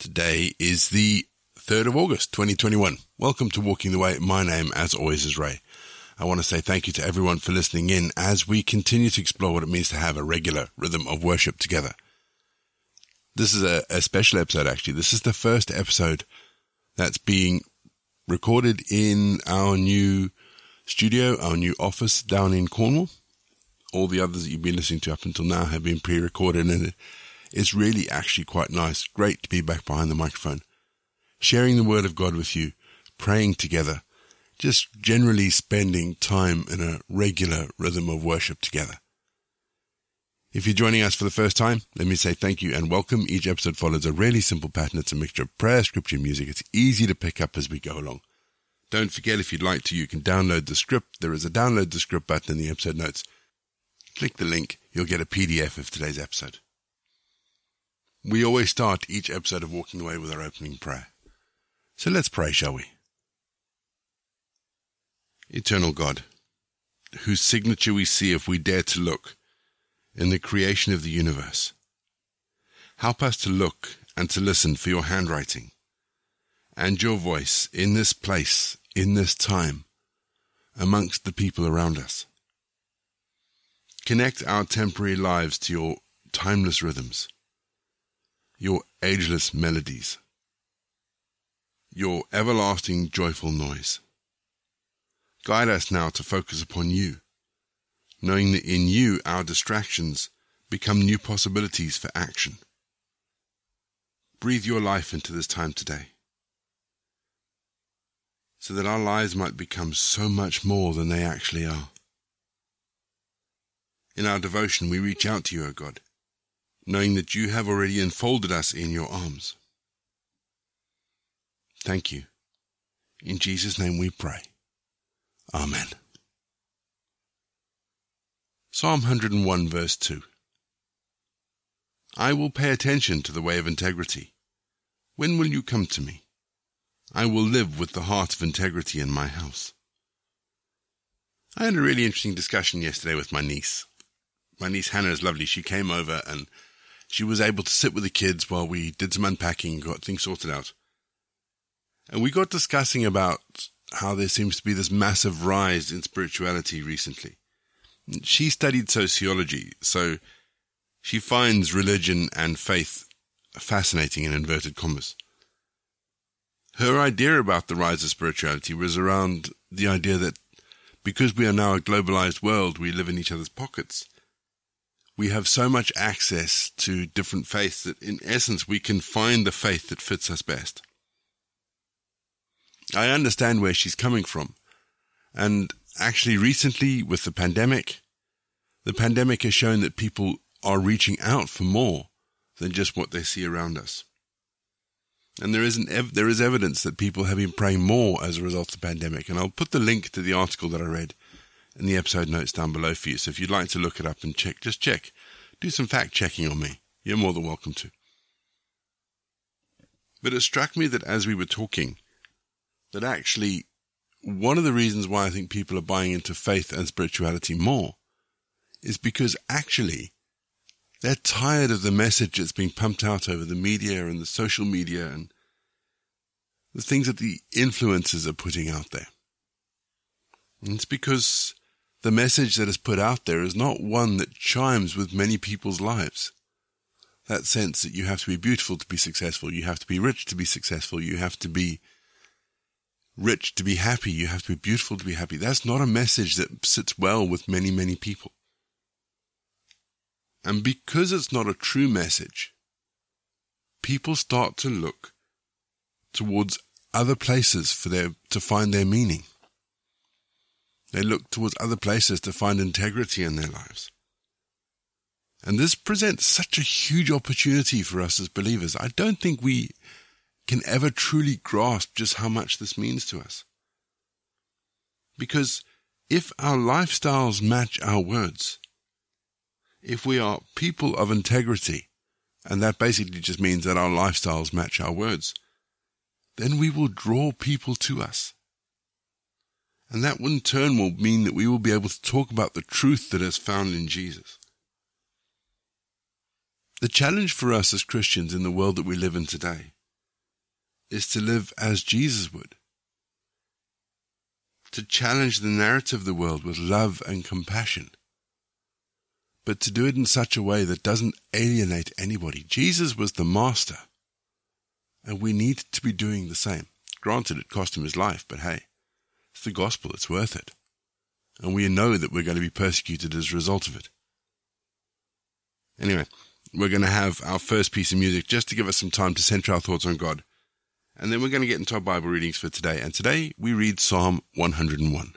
Today is the 3rd of August, 2021. Welcome to Walking the Way. My name, as always, is Ray. I want to say thank you to everyone for listening in as we continue to explore what it means to have a regular rhythm of worship together. This is a, a special episode, actually. This is the first episode that's being recorded in our new studio, our new office down in Cornwall. All the others that you've been listening to up until now have been pre-recorded and it's really actually quite nice. Great to be back behind the microphone, sharing the word of God with you, praying together, just generally spending time in a regular rhythm of worship together. If you're joining us for the first time, let me say thank you and welcome. Each episode follows a really simple pattern. It's a mixture of prayer, scripture, and music. It's easy to pick up as we go along. Don't forget, if you'd like to, you can download the script. There is a download the script button in the episode notes. Click the link. You'll get a PDF of today's episode. We always start each episode of Walking Away with our opening prayer. So let's pray, shall we? Eternal God, whose signature we see if we dare to look in the creation of the universe. Help us to look and to listen for your handwriting and your voice in this place, in this time, amongst the people around us. Connect our temporary lives to your timeless rhythms, your ageless melodies, your everlasting joyful noise. Guide us now to focus upon you knowing that in you our distractions become new possibilities for action. Breathe your life into this time today so that our lives might become so much more than they actually are. In our devotion, we reach out to you, O God, knowing that you have already enfolded us in your arms. Thank you. In Jesus' name we pray. Amen. Psalm 101 verse 2 I will pay attention to the way of integrity. When will you come to me? I will live with the heart of integrity in my house. I had a really interesting discussion yesterday with my niece. My niece Hannah is lovely. She came over and she was able to sit with the kids while we did some unpacking and got things sorted out. And we got discussing about how there seems to be this massive rise in spirituality recently she studied sociology, so she finds religion and faith fascinating in inverted commas. Her idea about the rise of spirituality was around the idea that because we are now a globalized world, we live in each other's pockets. We have so much access to different faiths that in essence we can find the faith that fits us best. I understand where she's coming from. And actually recently with the pandemic, the pandemic has shown that people are reaching out for more than just what they see around us. And there, isn't ev- there is evidence that people have been praying more as a result of the pandemic. And I'll put the link to the article that I read in the episode notes down below for you. So if you'd like to look it up and check, just check. Do some fact checking on me. You're more than welcome to. But it struck me that as we were talking, that actually one of the reasons why I think people are buying into faith and spirituality more is because actually they're tired of the message that's being pumped out over the media and the social media and the things that the influencers are putting out there. And it's because the message that is put out there is not one that chimes with many people's lives. That sense that you have to be beautiful to be successful, you have to be rich to be successful, you have to be rich to be happy, you have to be beautiful to be happy. That's not a message that sits well with many, many people. And because it's not a true message, people start to look towards other places for their, to find their meaning. They look towards other places to find integrity in their lives. And this presents such a huge opportunity for us as believers. I don't think we can ever truly grasp just how much this means to us. Because if our lifestyles match our words, if we are people of integrity, and that basically just means that our lifestyles match our words, then we will draw people to us. And that in turn will mean that we will be able to talk about the truth that is found in Jesus. The challenge for us as Christians in the world that we live in today is to live as Jesus would, to challenge the narrative of the world with love and compassion, but to do it in such a way that doesn't alienate anybody. Jesus was the master, and we need to be doing the same. Granted, it cost him his life, but hey, it's the gospel, it's worth it. And we know that we're going to be persecuted as a result of it. Anyway, we're going to have our first piece of music just to give us some time to center our thoughts on God. And then we're going to get into our Bible readings for today. And today we read Psalm 101.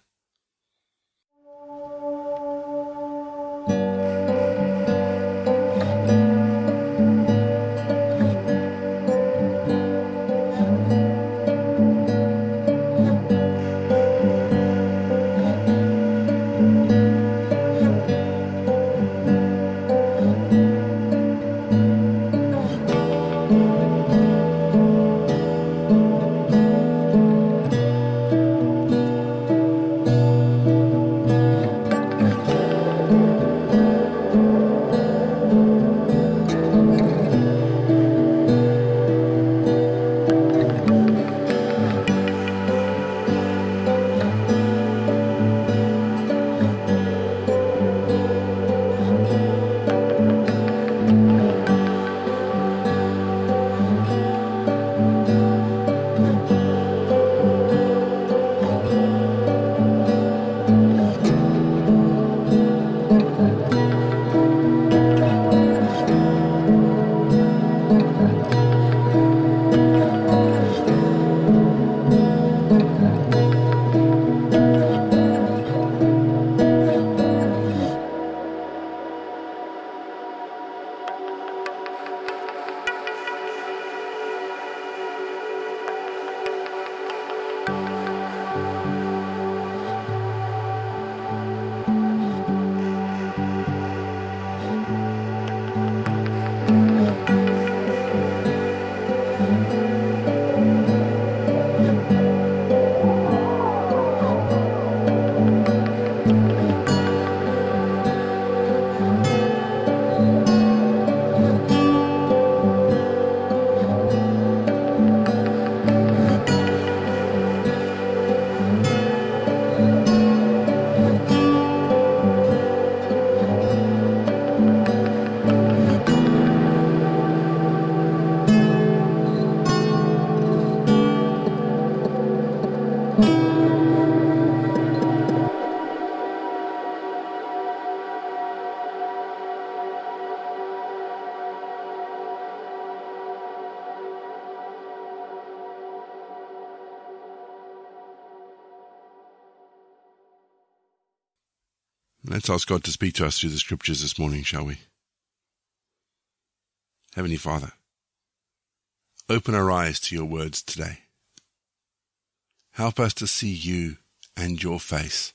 Let's ask God to speak to us through the scriptures this morning, shall we? Heavenly Father, open our eyes to your words today. Help us to see you and your face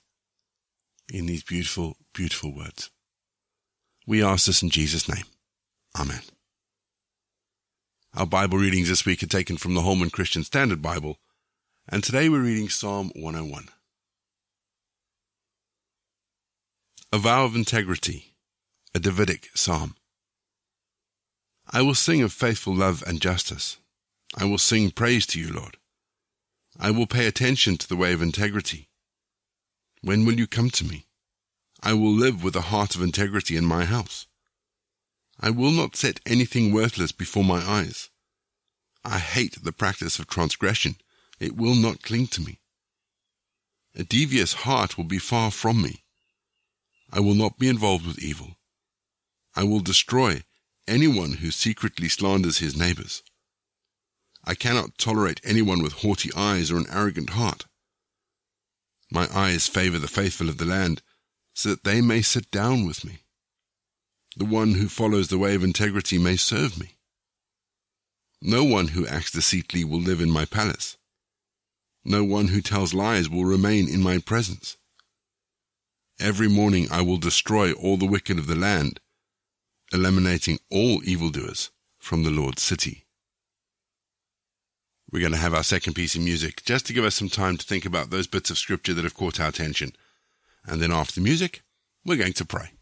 in these beautiful, beautiful words. We ask this in Jesus' name. Amen. Our Bible readings this week are taken from the Holman Christian Standard Bible, and today we're reading Psalm 101. A vow of integrity, a Davidic psalm. I will sing of faithful love and justice. I will sing praise to you, Lord. I will pay attention to the way of integrity. When will you come to me? I will live with a heart of integrity in my house. I will not set anything worthless before my eyes. I hate the practice of transgression. It will not cling to me. A devious heart will be far from me. I will not be involved with evil. I will destroy anyone who secretly slanders his neighbors. I cannot tolerate anyone with haughty eyes or an arrogant heart. My eyes favor the faithful of the land, so that they may sit down with me. The one who follows the way of integrity may serve me. No one who acts deceitfully will live in my palace. No one who tells lies will remain in my presence. Every morning I will destroy all the wicked of the land, eliminating all evildoers from the Lord's city. We're going to have our second piece of music just to give us some time to think about those bits of scripture that have caught our attention. And then after the music, we're going to pray.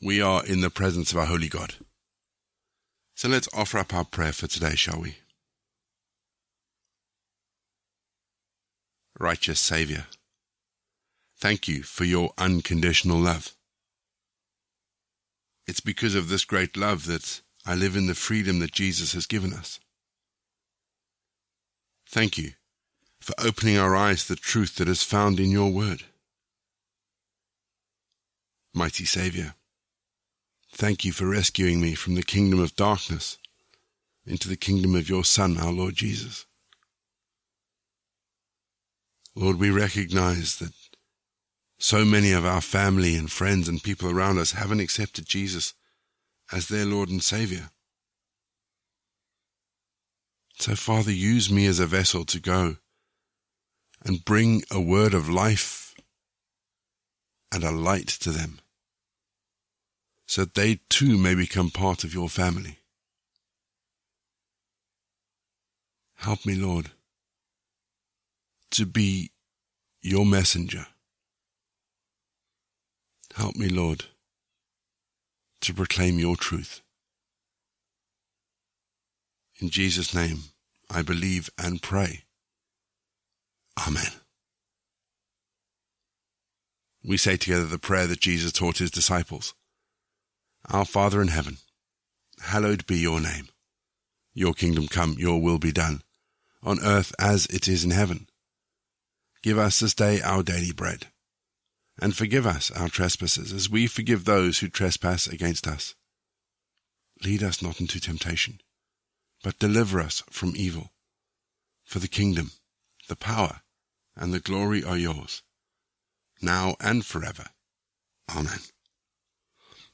We are in the presence of our holy God. So let's offer up our prayer for today, shall we? Righteous Saviour, thank you for your unconditional love. It's because of this great love that I live in the freedom that Jesus has given us. Thank you for opening our eyes to the truth that is found in your word. Mighty Saviour, thank you for rescuing me from the kingdom of darkness into the kingdom of your Son, our Lord Jesus. Lord, we recognize that so many of our family and friends and people around us haven't accepted Jesus as their Lord and Saviour. So, Father, use me as a vessel to go and bring a word of life and a light to them, so that they too may become part of your family. Help me, Lord, to be your messenger. Help me, Lord, to proclaim your truth. In Jesus' name, I believe and pray. Amen. We say together the prayer that Jesus taught his disciples Our Father in heaven, hallowed be your name. Your kingdom come, your will be done, on earth as it is in heaven. Give us this day our daily bread, and forgive us our trespasses as we forgive those who trespass against us. Lead us not into temptation but deliver us from evil. For the kingdom, the power, and the glory are yours, now and forever. Amen.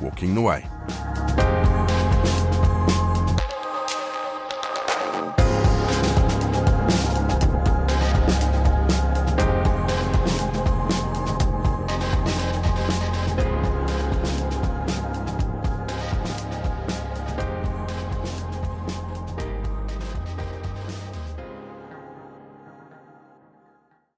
walking the way.